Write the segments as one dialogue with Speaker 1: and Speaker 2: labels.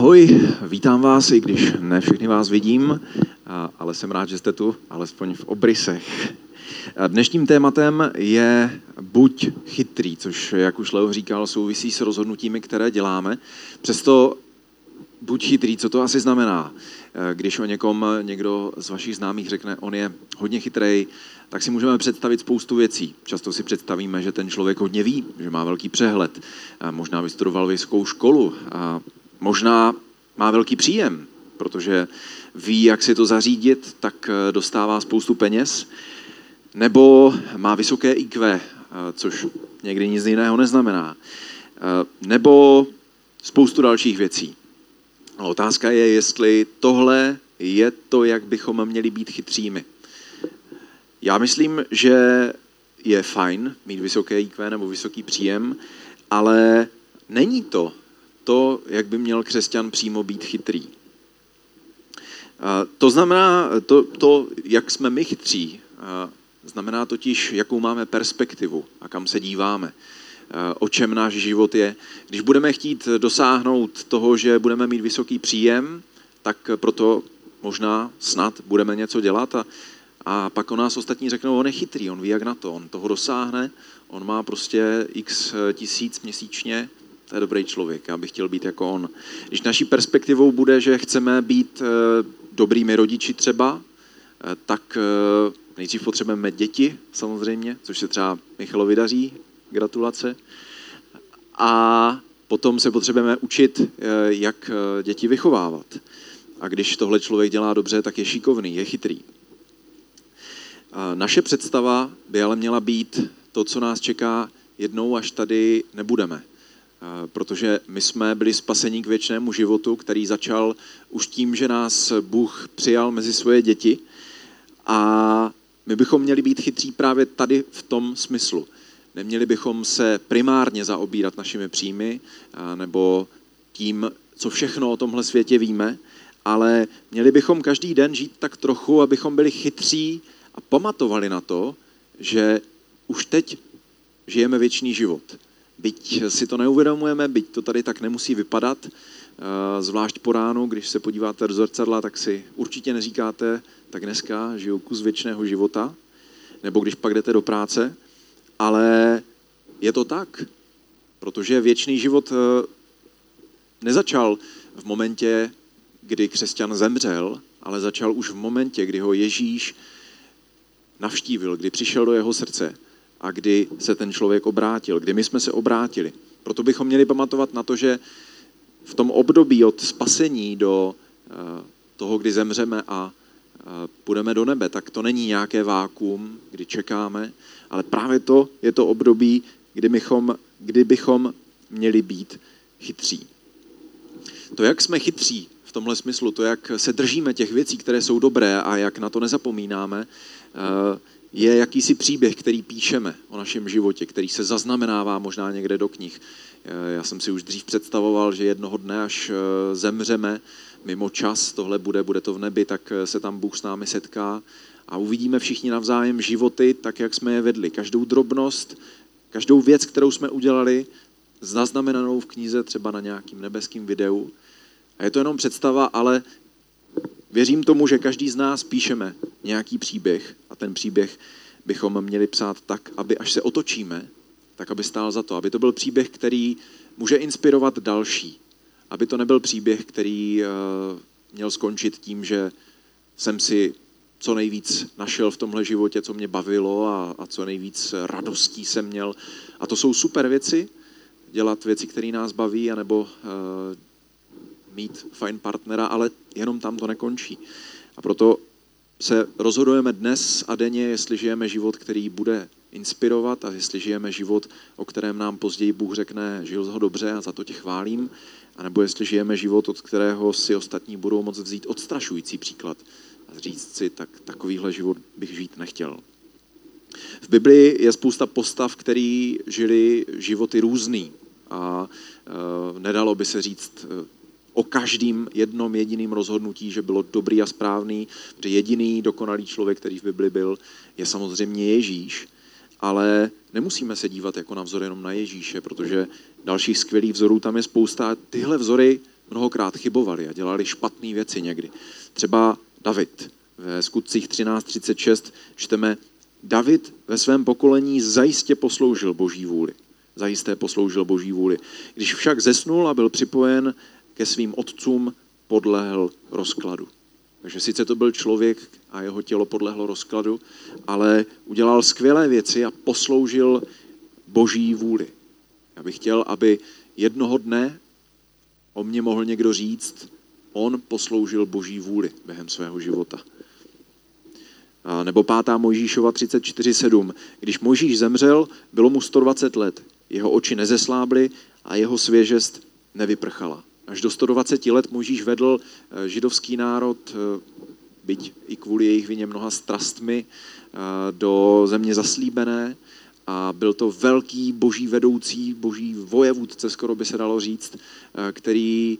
Speaker 1: Ahoj, vítám vás, i když ne všechny vás vidím, ale jsem rád, že jste tu, alespoň v obrysech. Dnešním tématem je buď chytrý, což, jak už Leo říkal, souvisí s rozhodnutími, které děláme. Přesto buď chytrý, co to asi znamená? Když o někom někdo z vašich známých řekne, on je hodně chytrý, tak si můžeme představit spoustu věcí. Často si představíme, že ten člověk hodně ví, že má velký přehled, možná vystudoval vysokou školu, a možná má velký příjem, protože ví, jak si to zařídit, tak dostává spoustu peněz, nebo má vysoké IQ, což někdy nic jiného neznamená, nebo spoustu dalších věcí. A otázka je, jestli tohle je to, jak bychom měli být chytřími. Já myslím, že je fajn mít vysoké IQ nebo vysoký příjem, ale není to to, jak by měl křesťan přímo být chytrý. To znamená, to, to jak jsme my chytří, znamená totiž, jakou máme perspektivu a kam se díváme, o čem náš život je. Když budeme chtít dosáhnout toho, že budeme mít vysoký příjem, tak proto možná snad budeme něco dělat a a pak o nás ostatní řeknou, on je chytrý, on ví jak na to, on toho dosáhne, on má prostě x tisíc měsíčně, to je dobrý člověk, já bych chtěl být jako on. Když naší perspektivou bude, že chceme být eh, dobrými rodiči třeba, eh, tak eh, nejdřív potřebujeme děti samozřejmě, což se třeba Michalovi daří, gratulace. A potom se potřebujeme učit, jak děti vychovávat. A když tohle člověk dělá dobře, tak je šikovný, je chytrý. Naše představa by ale měla být to, co nás čeká jednou, až tady nebudeme. Protože my jsme byli spasení k věčnému životu, který začal už tím, že nás Bůh přijal mezi svoje děti. A my bychom měli být chytří právě tady v tom smyslu. Neměli bychom se primárně zaobírat našimi příjmy nebo tím, co všechno o tomhle světě víme, ale měli bychom každý den žít tak trochu, abychom byli chytří a pamatovali na to, že už teď žijeme věčný život. Byť si to neuvědomujeme, byť to tady tak nemusí vypadat, eh, zvlášť po ránu, když se podíváte do zrcadla, tak si určitě neříkáte, tak dneska žiju kus věčného života, nebo když pak jdete do práce, ale je to tak, protože věčný život eh, nezačal v momentě, kdy křesťan zemřel, ale začal už v momentě, kdy ho Ježíš navštívil, kdy přišel do jeho srdce a kdy se ten člověk obrátil, kdy my jsme se obrátili. Proto bychom měli pamatovat na to, že v tom období od spasení do eh, toho, kdy zemřeme a eh, půjdeme do nebe, tak to není nějaké vákuum, kdy čekáme, ale právě to je to období, kdy bychom, kdy bychom měli být chytří. To, jak jsme chytří v tomhle smyslu, to, jak se držíme těch věcí, které jsou dobré a jak na to nezapomínáme, Eh, je jakýsi příběh, který píšeme o našem životě, který se zaznamenává možná někde do knih. Eh, já jsem si už dřív představoval, že jednoho dne, až eh, zemřeme mimo čas, tohle bude, bude to v nebi, tak se tam Bůh s námi setká a uvidíme všichni navzájem životy, tak jak jsme je vedli. Každou drobnost, každou věc, kterou jsme udělali, zaznamenanou v knize, třeba na nějakým nebeským videu. A je to jenom představa, ale Věřím tomu, že každý z nás píšeme nějaký příběh a ten příběh bychom měli psát tak, aby až se otočíme, tak aby stál za to. Aby to byl příběh, který může inspirovat další. Aby to nebyl příběh, který eh, měl skončit tím, že jsem si co nejvíc našel v tomhle životě, co mě bavilo a, a co nejvíc radostí jsem měl. A to jsou super věci, dělat věci, které nás baví, anebo uh, mít fajn partnera, ale jenom tam to nekončí. A proto se rozhodujeme dnes a denně, jestli žijeme život, který bude inspirovat a jestli žijeme život, o kterém nám později Bůh řekne, žil ho dobře a za to tě chválím, anebo jestli žijeme život, od kterého si ostatní budou moct vzít odstrašující příklad a říct si, tak takovýhle život bych žít nechtěl. V Biblii je spousta postav, který žili životy různý a e, nedalo by se říct o každým jednom jediným rozhodnutí, že bylo dobrý a správný, že jediný dokonalý člověk, který v Bibli byl, je samozřejmě Ježíš, ale nemusíme se dívat jako na vzor jenom na Ježíše, protože dalších skvělých vzorů tam je spousta tyhle vzory mnohokrát chybovali a dělali špatné věci někdy. Třeba David. Ve skutcích 13.36 čteme, David ve svém pokolení zajistě posloužil boží vůli. Zajisté posloužil boží vůli. Když však zesnul a byl připojen ke svým otcům, podlehl rozkladu. Takže sice to byl člověk a jeho tělo podlehlo rozkladu, ale udělal skvělé věci a posloužil boží vůli. Já bych chtěl, aby jednoho dne o mě mohl někdo říct, on posloužil boží vůli během svého života. A nebo pátá Mojžíšova 34.7. Když Mojžíš zemřel, bylo mu 120 let. Jeho oči nezeslábly a jeho svěžest nevyprchala. Až do 120 let Mojžíš vedl eh, židovský národ, eh, byť i kvůli jejich vině mnoha strastmi, eh, do země zaslíbené a byl to velký boží vedoucí, boží vojevůdce, skoro by se dalo říct, který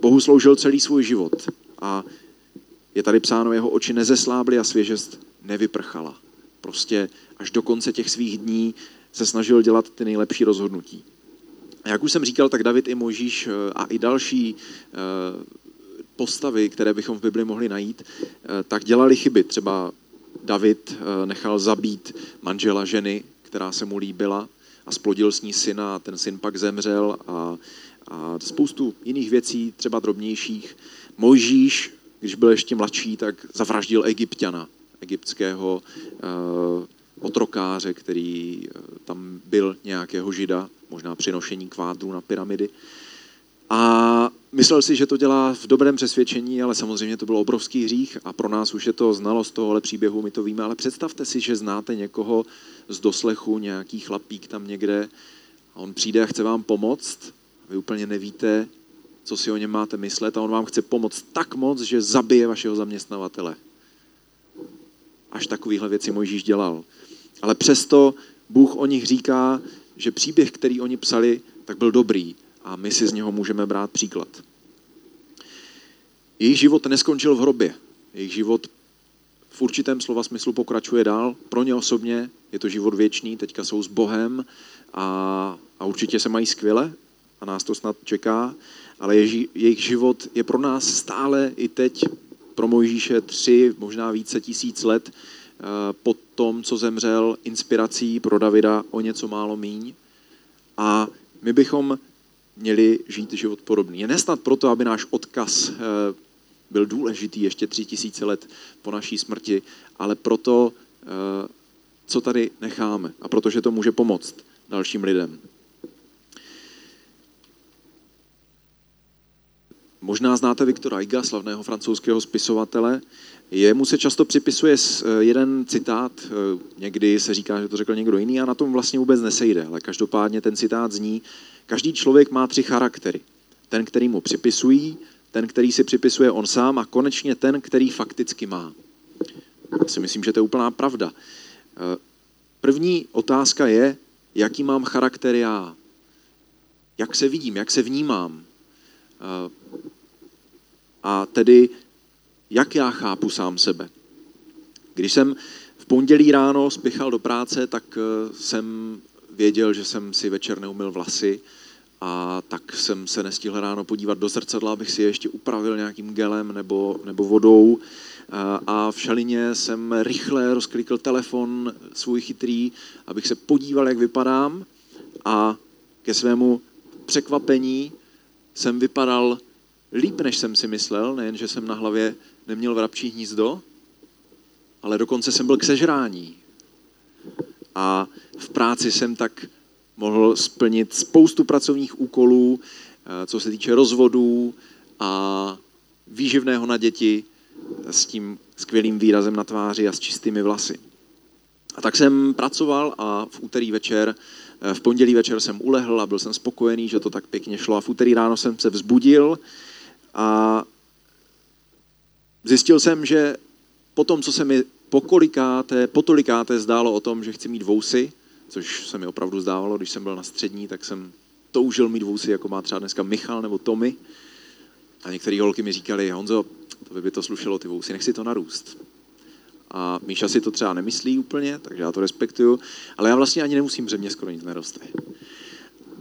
Speaker 1: Bohu sloužil celý svůj život. A je tady psáno, jeho oči nezeslábly a svěžest nevyprchala. Prostě až do konce těch svých dní se snažil dělat ty nejlepší rozhodnutí. Jak už jsem říkal, tak David i Možíš eh, a i další eh, postavy, které bychom v Bibli mohli najít, eh, tak dělali chyby. Třeba David nechal zabít manžela ženy, která se mu líbila a splodil s ní syna a ten syn pak zemřel a, a spoustu jiných věcí, třeba drobnějších. Mojžíš, když byl ještě mladší, tak zavraždil egyptiana, egyptského otrokáře, který tam byl nějakého žida, možná přinošení kvádrů na pyramidy. A myslel si, že to dělá v dobrém přesvědčení, ale samozřejmě to byl obrovský hřích a pro nás už je to znalost tohohle příběhu, my to víme, ale představte si, že znáte někoho z doslechu, nějaký chlapík tam někde a on přijde a chce vám pomoct, vy úplně nevíte, co si o něm máte myslet a on vám chce pomoct tak moc, že zabije vašeho zaměstnavatele. Až takovýhle věci Mojžíš dělal. Ale přesto Bůh o nich říká, že příběh, který oni psali, tak byl dobrý a my si z něho můžeme brát příklad. Jejich život neskončil v hrobě. Jejich život v určitém slova smyslu pokračuje dál. Pro ně osobně je to život věčný, teďka jsou s Bohem a, a určitě se mají skvěle a nás to snad čeká, ale je, jejich život je pro nás stále i teď, pro Mojžíše tři, možná více tisíc let, po tom, co zemřel, inspirací pro Davida o něco málo míň. A my bychom měli žít život podobný. Je nesnad proto, aby náš odkaz eh, byl důležitý ještě tři tisíce let po naší smrti, ale proto, eh, co tady necháme a protože to může pomoct dalším lidem. Možná znáte Viktora Aiga, slavného francouzského spisovatele. Jemu se často připisuje eh, jeden citát, eh, někdy se říká, že to řekl někdo jiný a na tom vlastně vůbec nesejde, ale každopádně ten citát zní, každý člověk má tři charaktery. Ten, který mu připisují, ten, který si připisuje on sám a konečně ten, který fakticky má. Já si myslím, že to je úplná pravda. Eh, první otázka je, jaký mám charakter já. Jak se vidím, jak se vnímám. A tedy jak já chápu sám sebe. Když jsem v pondělí ráno spěchal do práce, tak eh, jsem věděl, že jsem si večer neumil vlasy a tak jsem se nestihl ráno podívat do zrcadla, abych si je ještě upravil nějakým gelem nebo, nebo vodou. A v šalině jsem rychle rozklikl telefon svůj chytrý, abych se podíval, jak vypadám a ke svému překvapení jsem vypadal líp, než jsem si myslel, nejen, že jsem na hlavě neměl vrabčí hnízdo, ale dokonce jsem byl k sežrání. A v práci jsem tak mohl splnit spoustu pracovních úkolů, eh, co se týče rozvodů a výživného na děti s tím skvělým výrazem na tváři a s čistými vlasy. A tak jsem pracoval a v úterý večer, eh, v pondělí večer jsem ulehl a byl jsem spokojený, že to tak pěkně šlo. A v úterý ráno jsem se vzbudil a zjistil jsem, že po tom, co se mi pokolikáté, potolikáté zdálo o tom, že chci mít vousy, což se mi opravdu zdávalo, když jsem byl na střední, tak jsem toužil mít vousy, jako má třeba dneska Michal nebo Tomy. A některé holky mi říkali, Honzo, to by, by to slušelo ty vousy, nech si to narůst. A Míša si to třeba nemyslí úplně, takže já to respektuju, ale já vlastně ani nemusím, že mě skoro nic neroste.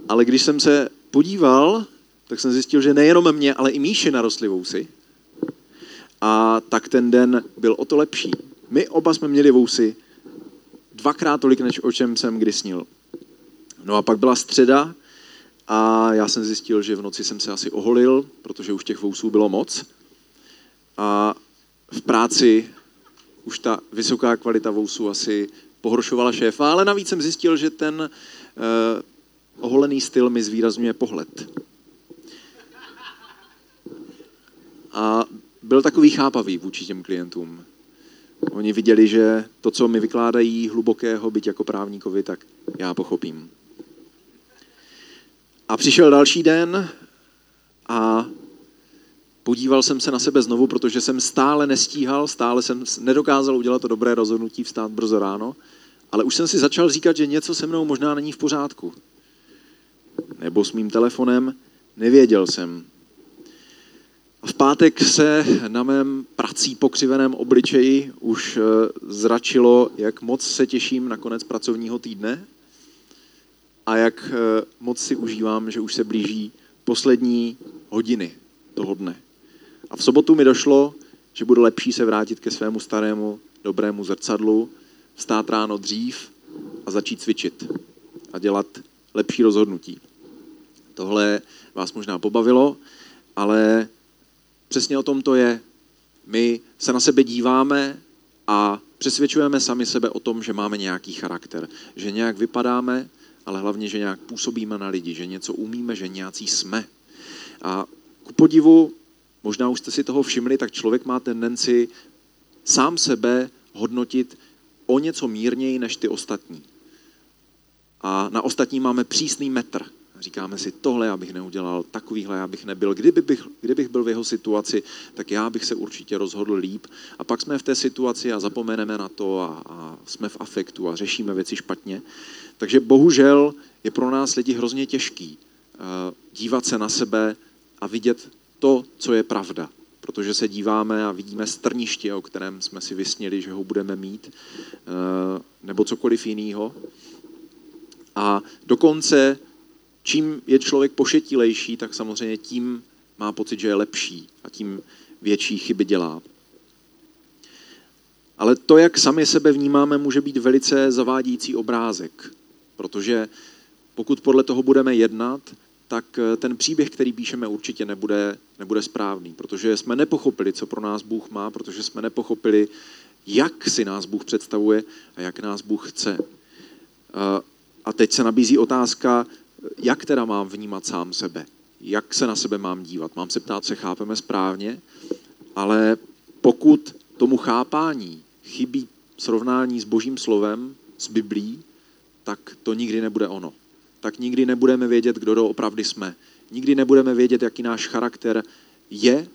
Speaker 1: Ale když jsem se podíval tak jsem zjistil, že nejenom mě, ale i Míši narostly vousy. A tak ten den byl o to lepší. My oba jsme měli vousy dvakrát tolik, než o čem jsem kdy snil. No a pak byla středa a já jsem zjistil, že v noci jsem se asi oholil, protože už těch vousů bylo moc. A v práci už ta vysoká kvalita vousů asi pohoršovala šéfa, ale navíc jsem zjistil, že ten uh, oholený styl mi zvýrazňuje pohled. A byl takový chápavý vůči těm klientům. Oni viděli, že to, co mi vykládají hlubokého, byť jako právníkovi, tak já pochopím. A přišel další den a podíval jsem se na sebe znovu, protože jsem stále nestíhal, stále jsem nedokázal udělat to dobré rozhodnutí vstát brzo ráno, ale už jsem si začal říkat, že něco se mnou možná není v pořádku. Nebo s mým telefonem, nevěděl jsem. V pátek se na mém prací pokřiveném obličeji už eh, zračilo, jak moc se těším na konec pracovního týdne a jak eh, moc si užívám, že už se blíží poslední hodiny toho dne. A v sobotu mi došlo, že bude lepší se vrátit ke svému starému dobrému zrcadlu, vstát ráno dřív a začít cvičit a dělat lepší rozhodnutí. Tohle vás možná pobavilo, ale přesně o tom to je. My se na sebe díváme a přesvědčujeme sami sebe o tom, že máme nějaký charakter, že nějak vypadáme, ale hlavně, že nějak působíme na lidi, že něco umíme, že nějací jsme. A ku podivu, možná už jste si toho všimli, tak člověk má tendenci sám sebe hodnotit o něco mírněji než ty ostatní. A na ostatní máme přísný metr. Říkáme si, tohle já bych neudělal, takovýhle já bych nebyl. Kdyby bych, kdybych byl v jeho situaci, tak já bych se určitě rozhodl líp. A pak jsme v té situaci a zapomeneme na to a, a jsme v afektu a řešíme věci špatně. Takže bohužel je pro nás lidi hrozně těžký uh, dívat se na sebe a vidět to, co je pravda. Protože se díváme a vidíme strniště, o kterém jsme si vysnili, že ho budeme mít, uh, nebo cokoliv jiného. A dokonce čím je člověk pošetilejší, tak samozřejmě tím má pocit, že je lepší a tím větší chyby dělá. Ale to, jak sami sebe vnímáme, může být velice zavádící obrázek, protože pokud podle toho budeme jednat, tak eh, ten příběh, který píšeme, určitě nebude, nebude správný, protože jsme nepochopili, co pro nás Bůh má, protože jsme nepochopili, jak si nás Bůh představuje a jak nás Bůh chce. Eh, a teď se nabízí otázka, jak teda mám vnímat sám sebe? Jak se na sebe mám dívat? Mám se ptát, se chápeme správně, ale pokud tomu chápání chybí srovnání s Božím slovem, s Biblí, tak to nikdy nebude ono. Tak nikdy nebudeme vědět, kdo doopravdy jsme. Nikdy nebudeme vědět, jaký náš charakter je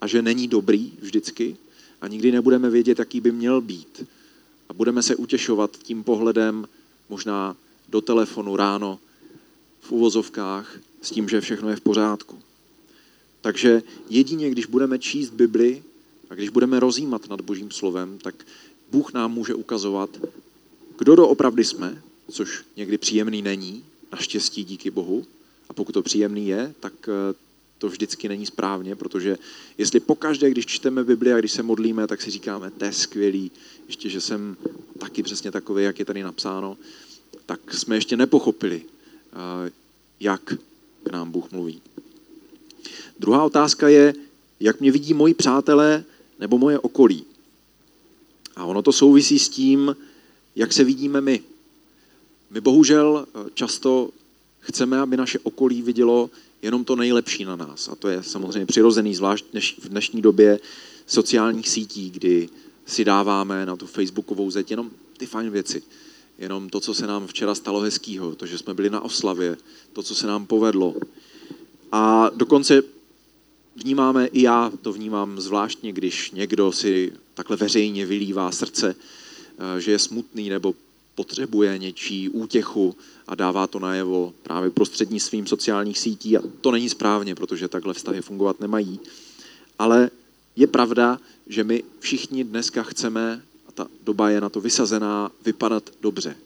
Speaker 1: a že není dobrý vždycky. A nikdy nebudeme vědět, jaký by měl být. A budeme se utěšovat tím pohledem možná do telefonu ráno, v uvozovkách s tím, že všechno je v pořádku. Takže jedině, když budeme číst Bibli a když budeme rozjímat nad Božím slovem, tak Bůh nám může ukazovat, kdo doopravdy jsme, což někdy příjemný není, naštěstí díky Bohu. A pokud to příjemný je, tak eh, to vždycky není správně, protože jestli pokaždé, když čteme Bibli a když se modlíme, tak si říkáme, to je skvělý, ještě, že jsem taky přesně takový, jak je tady napsáno, tak jsme ještě nepochopili, eh, jak k nám Bůh mluví. Druhá otázka je, jak mě vidí moji přátelé nebo moje okolí. A ono to souvisí s tím, jak se vidíme my. My bohužel eh, často chceme, aby naše okolí vidělo jenom to nejlepší na nás. A to je samozřejmě přirozený, zvlášť v dnešní době sociálních sítí, kdy si dáváme na tu facebookovou zeď jenom ty fajn věci jenom to, co se nám včera stalo hezkýho, to, že jsme byli na oslavě, to, co se nám povedlo. A dokonce vnímáme, i já to vnímám zvláštně, když někdo si takhle veřejně vylívá srdce, eh, že je smutný nebo potřebuje něčí útěchu a dává to najevo právě prostřednictvím sociálních sítí. A to není správně, protože takhle vztahy fungovat nemají. Ale je pravda, že my všichni dneska chceme ta doba je na to vysazená vypadat dobře.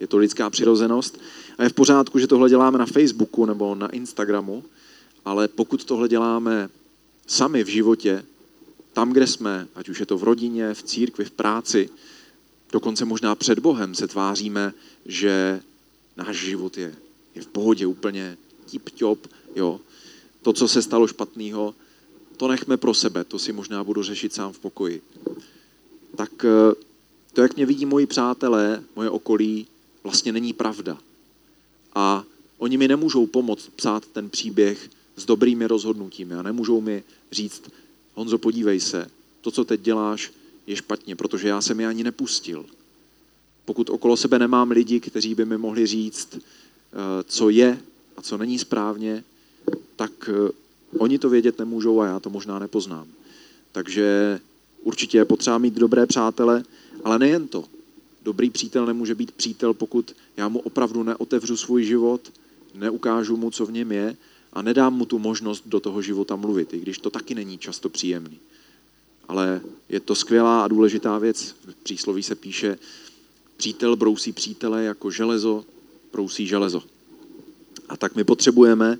Speaker 1: Je to lidská přirozenost a je v pořádku, že tohle děláme na Facebooku nebo na Instagramu, ale pokud tohle děláme sami v životě, tam, kde jsme, ať už je to v rodině, v církvi, v práci, dokonce možná před Bohem se tváříme, že náš život je, je v pohodě úplně tip-top, jo. To, co se stalo špatného, to nechme pro sebe, to si možná budu řešit sám v pokoji. Tak eh, to, jak mě vidí moji přátelé, moje okolí, vlastně není pravda. A oni mi nemůžou pomoct psát ten příběh s dobrými rozhodnutími a nemůžou mi říct, Honzo, podívej se, to, co teď děláš, je špatně, protože já jsem je ani nepustil. Pokud okolo sebe nemám lidi, kteří by mi mohli říct, eh, co je a co není správně, tak eh, oni to vědět nemůžou a já to možná nepoznám. Takže určitě je potřeba mít dobré přátele, ale nejen to. Dobrý přítel nemůže být přítel, pokud já mu opravdu neotevřu svůj život, neukážu mu, co v něm je a nedám mu tu možnost do toho života mluvit, i když to taky není často příjemný. Ale je to skvělá a důležitá věc. V přísloví se píše, přítel brousí přítele jako železo brousí železo. A tak my potřebujeme,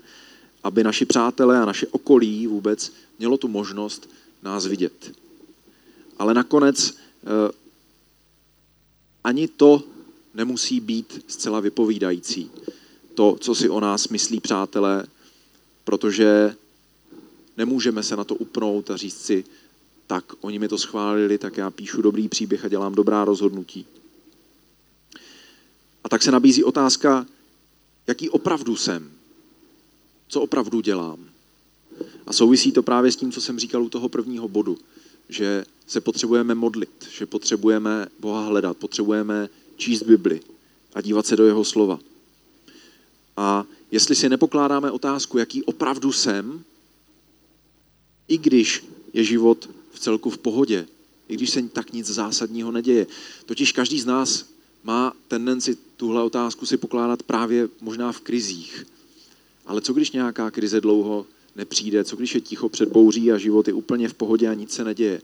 Speaker 1: aby naši přátelé a naše okolí vůbec mělo tu možnost nás vidět. Ale nakonec eh, ani to nemusí být zcela vypovídající. To, co si o nás myslí přátelé, protože nemůžeme se na to upnout a říct si, tak oni mi to schválili, tak já píšu dobrý příběh a dělám dobrá rozhodnutí. A tak se nabízí otázka, jaký opravdu jsem, co opravdu dělám. A souvisí to právě s tím, co jsem říkal u toho prvního bodu, že se potřebujeme modlit, že potřebujeme Boha hledat, potřebujeme číst Bibli a dívat se do jeho slova. A jestli si nepokládáme otázku, jaký opravdu jsem, i když je život v celku v pohodě, i když se tak nic zásadního neděje. Totiž každý z nás má tendenci tuhle otázku si pokládat právě možná v krizích. Ale co když nějaká krize dlouho nepřijde, co když je ticho před bouří a život je úplně v pohodě a nic se neděje.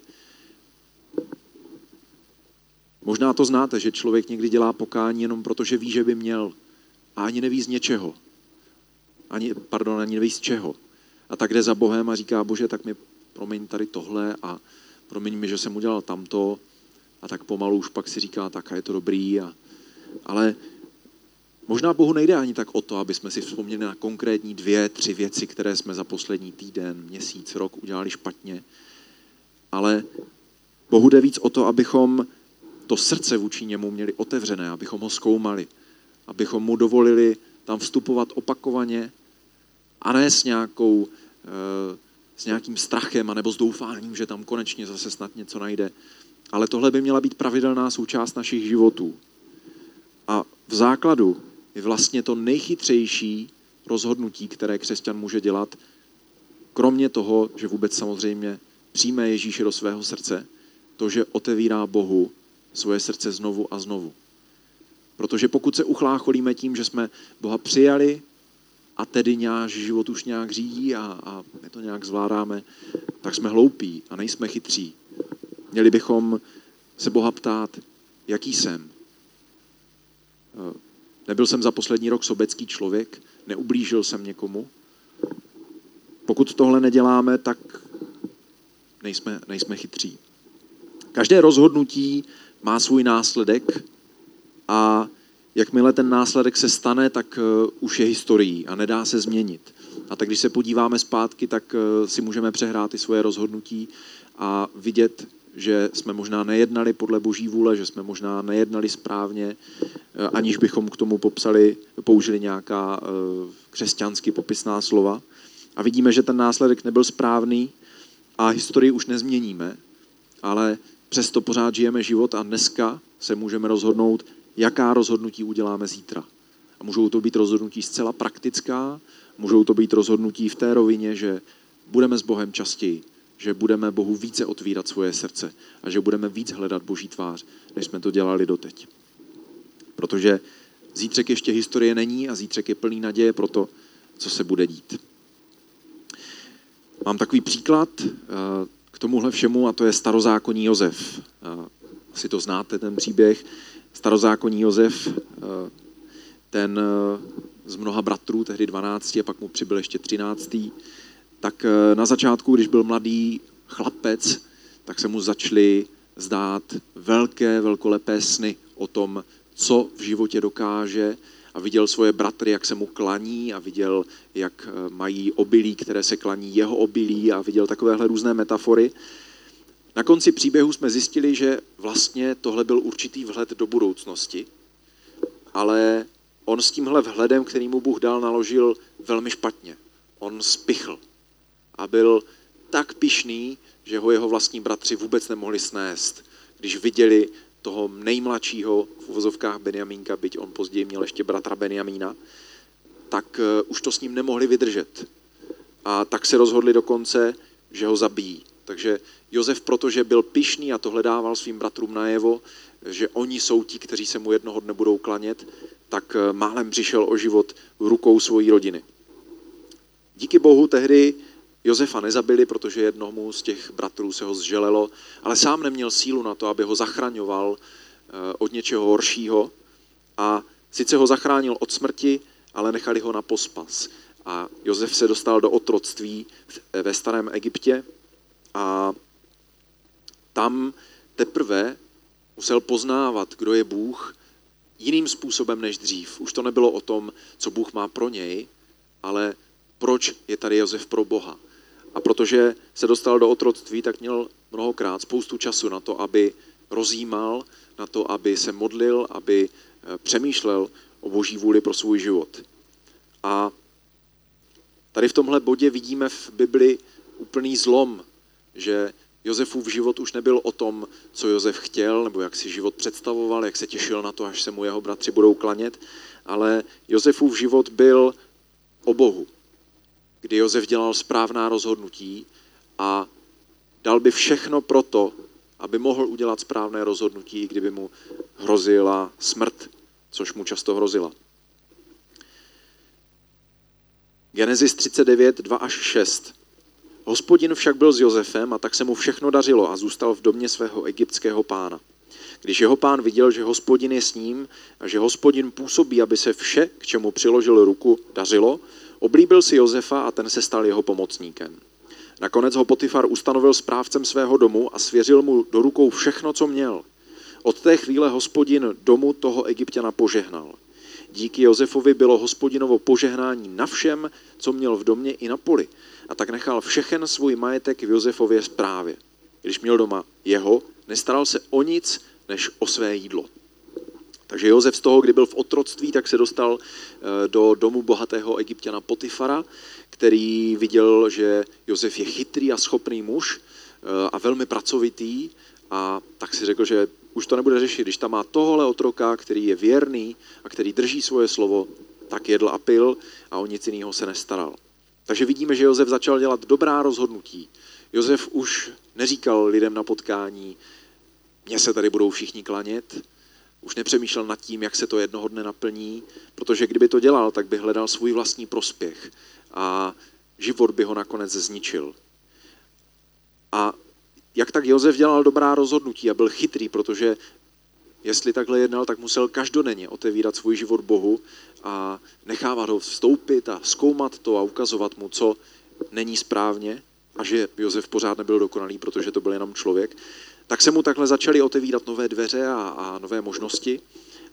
Speaker 1: Možná to znáte, že člověk někdy dělá pokání jenom proto, že ví, že by měl a ani neví z něčeho. Ani, pardon, ani neví z čeho. A tak jde za Bohem a říká, bože, tak mi promiň tady tohle a promiň mi, že jsem udělal tamto a tak pomalu už pak si říká, tak a je to dobrý. A, ale možná Bohu nejde ani tak o to, aby jsme si vzpomněli na konkrétní dvě, tři věci, které jsme za poslední týden, měsíc, rok udělali špatně, ale Bohu jde víc o to, abychom to srdce vůči němu měli otevřené, abychom ho zkoumali, abychom mu dovolili tam vstupovat opakovaně a ne s, nějakou, eh, s nějakým strachem anebo s doufáním, že tam konečně zase snad něco najde. Ale tohle by měla být pravidelná součást našich životů. A v základu je vlastně to nejchytřejší rozhodnutí, které křesťan může dělat, kromě toho, že vůbec samozřejmě přijme Ježíše do svého srdce, to, že otevírá Bohu svoje srdce znovu a znovu. Protože pokud se uchlácholíme tím, že jsme Boha přijali a tedy náš život už nějak řídí a, a my to nějak zvládáme, tak jsme hloupí a nejsme chytří. Měli bychom se Boha ptát, jaký jsem. Eh, nebyl jsem za poslední rok sobecký člověk, neublížil jsem někomu. Pokud tohle neděláme, tak nejsme, nejsme chytří. Každé rozhodnutí má svůj následek a jakmile ten následek se stane, tak uh, už je historií a nedá se změnit. A tak když se podíváme zpátky, tak uh, si můžeme přehrát i svoje rozhodnutí a vidět, že jsme možná nejednali podle boží vůle, že jsme možná nejednali správně, uh, aniž bychom k tomu popsali, použili nějaká křesťansky popisná slova. A vidíme, že ten následek nebyl správný a historii už nezměníme, ale Přesto pořád žijeme život a dneska se můžeme rozhodnout, jaká rozhodnutí uděláme zítra. A můžou to být rozhodnutí zcela praktická, můžou to být rozhodnutí v té rovině, že budeme s Bohem častěji, že budeme Bohu více otvírat svoje srdce a že budeme víc hledat Boží tvář, než jsme to dělali doteď. Protože zítřek ještě historie není a zítřek je plný naděje pro to, co se bude dít. Mám takový příklad, eh, k tomuhle všemu a to je starozákonní Jozef. Asi to znáte, ten příběh. Starozákonní Jozef, ten z mnoha bratrů, tehdy 12 a pak mu přibyl ještě 13. Tak eh, na začátku, když byl mladý chlapec, tak se mu začaly zdát velké, velkolepé sny o tom, co v životě dokáže a viděl svoje bratry, jak se mu klaní a viděl, jak eh, mají obilí, které se klaní jeho obilí a viděl takovéhle různé metafory. Na konci příběhu jsme zjistili, že vlastně tohle byl určitý vhled do budoucnosti, ale on s tímhle vhledem, který mu Bůh dal, naložil velmi špatně. On spichl a byl tak pišný, že ho jeho vlastní bratři vůbec nemohli snést, když viděli toho nejmladšího v uvozovkách Benjamínka, byť on později měl ještě bratra Benjamína, tak eh, už to s ním nemohli vydržet. A tak se rozhodli dokonce, že ho zabijí. Takže Josef, protože byl pišný a tohle dával svým bratrům najevo, že oni jsou ti, kteří se mu jednoho dne budou klanět, tak eh, málem přišel o život rukou svojí rodiny. Díky bohu tehdy Josefa nezabili, protože jednomu z těch bratrů se ho zželelo, ale sám neměl sílu na to, aby ho zachraňoval eh, od něčeho horšího. A sice ho zachránil od smrti, ale nechali ho na pospas. A Josef se dostal do otroctví ve starém Egyptě a tam teprve musel poznávat, kdo je Bůh, jiným způsobem než dřív. Už to nebylo o tom, co Bůh má pro něj, ale proč je tady Josef pro Boha. A protože se dostal do otroctví, tak měl mnohokrát spoustu času na to, aby rozjímal, na to, aby se modlil, aby eh, přemýšlel o boží vůli pro svůj život. A tady v tomhle bodě vidíme v Bibli úplný zlom, že Josefův život už nebyl o tom, co Josef chtěl, nebo jak si život představoval, jak se těšil na to, až se mu jeho bratři budou klanět, ale Josefův život byl o Bohu kdy Josef dělal správná rozhodnutí a dal by všechno pro to, aby mohl udělat správné rozhodnutí, kdyby mu hrozila smrt, což mu často hrozila. Genesis 39, 2 až 6. Hospodin však byl s Josefem a tak se mu všechno dařilo a zůstal v domě svého egyptského pána. Když jeho pán viděl, že hospodin je s ním a že hospodin působí, aby se vše, k čemu přiložil ruku, dařilo, Oblíbil si Josefa a ten se stal jeho pomocníkem. Nakonec ho Potifar ustanovil správcem svého domu a svěřil mu do rukou všechno, co měl. Od té chvíle hospodin domu toho egyptiana požehnal. Díky Josefovi bylo hospodinovo požehnání na všem, co měl v domě i na poli. A tak nechal všechen svůj majetek v Josefově správě. Když měl doma jeho, nestaral se o nic, než o své jídlo. Takže Josef z toho, kdy byl v otroctví, tak se dostal eh, do domu bohatého egyptiana Potifara, který viděl, že Josef je chytrý a schopný muž eh, a velmi pracovitý a tak si řekl, že už to nebude řešit. Když tam má tohle otroka, který je věrný a který drží svoje slovo, tak jedl a pil a o nic jiného se nestaral. Takže vidíme, že Josef začal dělat dobrá rozhodnutí. Josef už neříkal lidem na potkání, mně se tady budou všichni klanět, už nepřemýšlel nad tím, jak se to jednoho dne naplní, protože kdyby to dělal, tak by hledal svůj vlastní prospěch a život by ho nakonec zničil. A jak tak Josef dělal dobrá rozhodnutí a byl chytrý, protože jestli takhle jednal, tak musel každodenně otevírat svůj život Bohu a nechávat ho vstoupit a zkoumat to a ukazovat mu, co není správně a že Josef pořád nebyl dokonalý, protože to byl jenom člověk, tak se mu takhle začaly otevírat nové dveře a, a nové možnosti.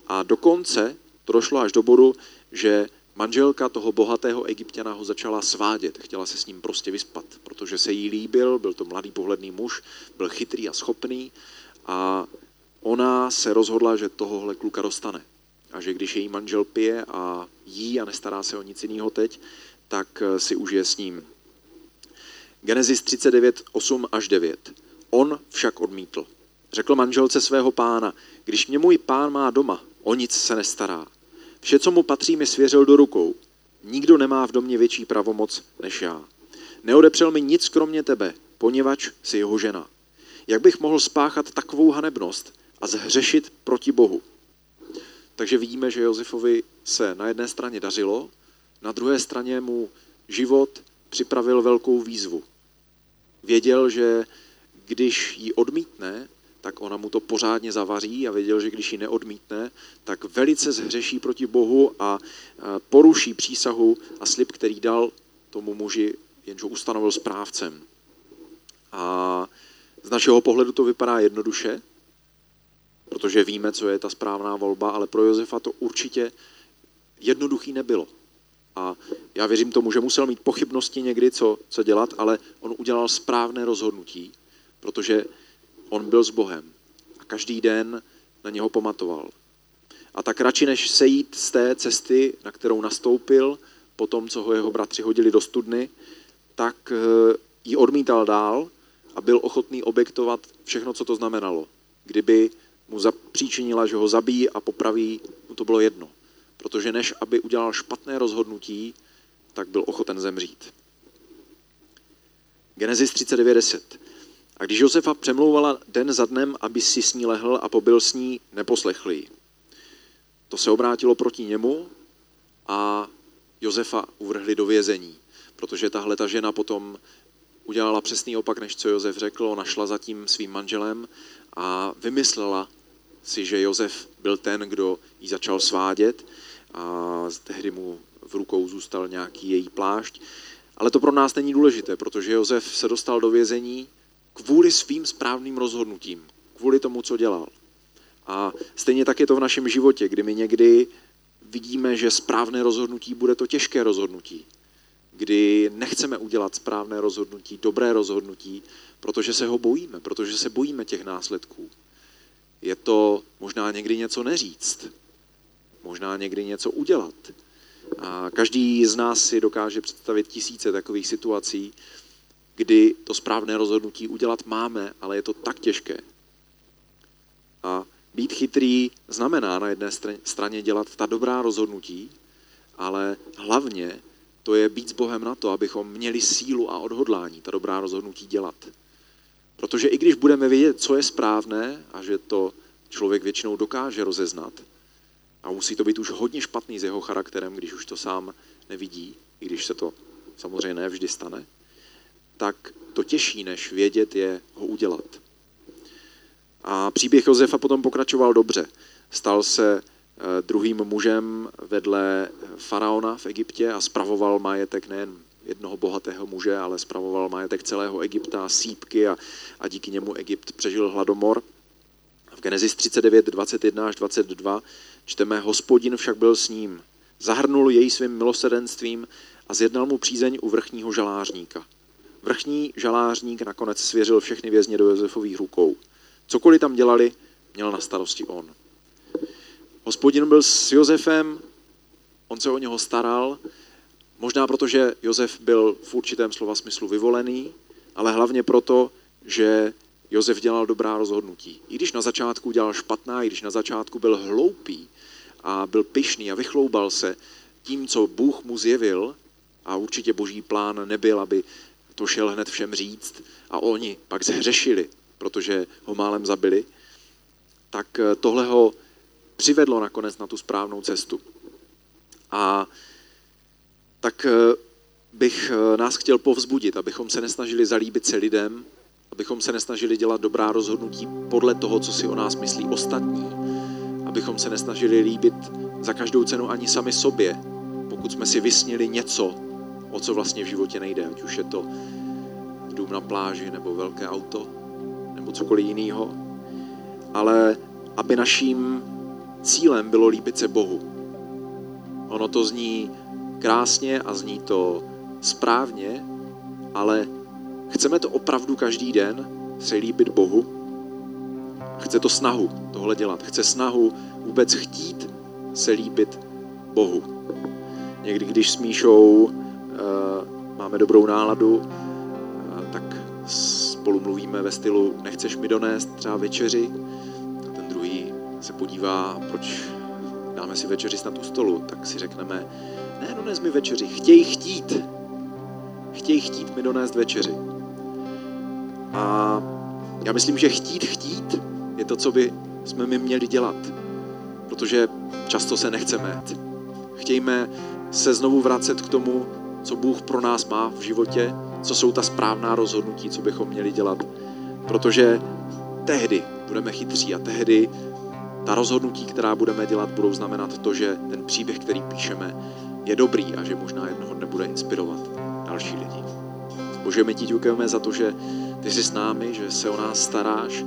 Speaker 1: A dokonce to došlo až do bodu, že manželka toho bohatého egyptiana ho začala svádět. Chtěla se s ním prostě vyspat, protože se jí líbil, byl to mladý pohledný muž, byl chytrý a schopný a ona se rozhodla, že tohohle kluka dostane. A že když její manžel pije a jí a nestará se o nic jiného teď, tak si užije s ním. Genesis 39, 8 až 9. On však odmítl. Řekl manželce svého pána, když mě můj pán má doma, o nic se nestará. Vše, co mu patří, mi svěřil do rukou. Nikdo nemá v domě větší pravomoc než já. Neodepřel mi nic kromě tebe, poněvadž jsi jeho žena. Jak bych mohl spáchat takovou hanebnost a zhřešit proti Bohu? Takže vidíme, že Josefovi se na jedné straně dařilo, na druhé straně mu život připravil velkou výzvu. Věděl, že když ji odmítne, tak ona mu to pořádně zavaří a věděl, že když ji neodmítne, tak velice zhřeší proti Bohu a poruší přísahu a slib, který dal tomu muži, jenž ho ustanovil správcem. A z našeho pohledu to vypadá jednoduše, protože víme, co je ta správná volba, ale pro Josefa to určitě jednoduchý nebylo. A já věřím tomu, že musel mít pochybnosti někdy, co, co dělat, ale on udělal správné rozhodnutí, protože on byl s Bohem a každý den na něho pamatoval. A tak radši než sejít z té cesty, na kterou nastoupil, po tom, co ho jeho bratři hodili do studny, tak eh, ji odmítal dál a byl ochotný objektovat všechno, co to znamenalo. Kdyby mu zapříčinila, že ho zabijí a popraví, mu to bylo jedno. Protože než aby udělal špatné rozhodnutí, tak byl ochoten zemřít. Genesis 39.10. A když Josefa přemlouvala den za dnem, aby si s ní lehl a pobyl s ní, neposlechli To se obrátilo proti němu a Josefa uvrhli do vězení, protože tahle ta žena potom udělala přesný opak, než co Josef řekl, našla za tím svým manželem a vymyslela si, že Josef byl ten, kdo ji začal svádět. A tehdy mu v rukou zůstal nějaký její plášť. Ale to pro nás není důležité, protože Josef se dostal do vězení kvůli svým správným rozhodnutím, kvůli tomu, co dělal. A stejně tak je to v našem životě, kdy my někdy vidíme, že správné rozhodnutí bude to těžké rozhodnutí, kdy nechceme udělat správné rozhodnutí, dobré rozhodnutí, protože se ho bojíme, protože se bojíme těch následků. Je to možná někdy něco neříct, možná někdy něco udělat. A každý z nás si dokáže představit tisíce takových situací, kdy to správné rozhodnutí udělat máme, ale je to tak těžké. A být chytrý znamená na jedné straně dělat ta dobrá rozhodnutí, ale hlavně to je být s Bohem na to, abychom měli sílu a odhodlání ta dobrá rozhodnutí dělat. Protože i když budeme vědět, co je správné a že to člověk většinou dokáže rozeznat, a musí to být už hodně špatný s jeho charakterem, když už to sám nevidí, i když se to samozřejmě ne vždy stane, tak to těžší, než vědět, je ho udělat. A příběh Josefa potom pokračoval dobře. Stal se eh, druhým mužem vedle faraona v Egyptě a spravoval majetek nejen jednoho bohatého muže, ale spravoval majetek celého Egypta, sípky a, a díky němu Egypt přežil hladomor. V Genesis 39, 21 až 22 čteme, hospodin však byl s ním, zahrnul jej svým milosedenstvím a zjednal mu přízeň u vrchního žalářníka. Vrchní žalářník nakonec svěřil všechny vězně do Josefových rukou. Cokoliv tam dělali, měl na starosti on. Hospodin byl s Josefem, on se o něho staral, možná proto, že Josef byl v určitém slova smyslu vyvolený, ale hlavně proto, že Josef dělal dobrá rozhodnutí. I když na začátku dělal špatná, i když na začátku byl hloupý a byl pyšný a vychloubal se tím, co Bůh mu zjevil, a určitě boží plán nebyl, aby to šel hned všem říct a oni pak zhřešili, protože ho málem zabili, tak eh, tohle ho přivedlo nakonec na tu správnou cestu. A tak eh, bych eh, nás chtěl povzbudit, abychom se nesnažili zalíbit se lidem, abychom se nesnažili dělat dobrá rozhodnutí podle toho, co si o nás myslí ostatní, abychom se nesnažili líbit za každou cenu ani sami sobě, pokud jsme si vysnili něco, o co vlastně v životě nejde, ať už je to dům na pláži nebo velké auto nebo cokoliv jiného, ale aby naším cílem bylo líbit se Bohu. Ono to zní krásně a zní to správně, ale chceme to opravdu každý den se líbit Bohu? Chce to snahu tohle dělat. Chce snahu vůbec chtít se líbit Bohu. Někdy, když s Míšou máme dobrou náladu, eh, tak spolu mluvíme ve stylu nechceš mi donést třeba večeři a ten druhý se podívá, proč dáme si večeři snad u stolu, tak si řekneme, ne, dones mi večeři, chtěj chtít. Chtěj chtít mi donést večeři. A já myslím, že chtít chtít je to, co by jsme my měli dělat. Protože často se nechceme. Chtějme se znovu vracet k tomu, co Bůh pro nás má v životě, co jsou ta správná rozhodnutí, co bychom měli dělat. Protože tehdy budeme chytří a tehdy ta rozhodnutí, která budeme dělat, budou znamenat to, že ten příběh, který píšeme, je dobrý a že možná jednoho dne bude inspirovat další lidi. Bože, my ti děkujeme za to, že ty jsi s námi, že se o nás staráš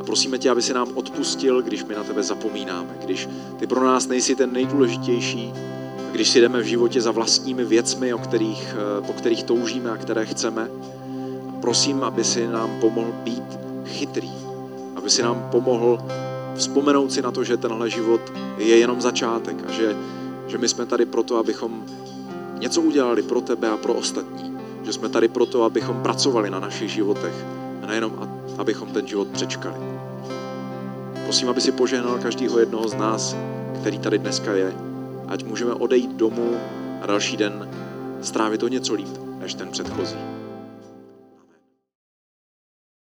Speaker 1: a prosíme tě, aby si nám odpustil, když my na tebe zapomínáme, když ty pro nás nejsi ten nejdůležitější, když si jdeme v životě za vlastními věcmi, o kterých, eh, po kterých toužíme a které chceme. Prosím, aby si nám pomohl být chytrý, aby si nám pomohl vzpomenout si na to, že tenhle život je jenom začátek a že, že my jsme tady proto, abychom něco udělali pro tebe a pro ostatní. Že jsme tady proto, abychom pracovali na našich životech a nejenom, abychom ten život přečkali. Prosím, aby si požehnal každého jednoho z nás, který tady dneska je, ať můžeme odejít domů a další den strávit to něco líp než ten předchozí.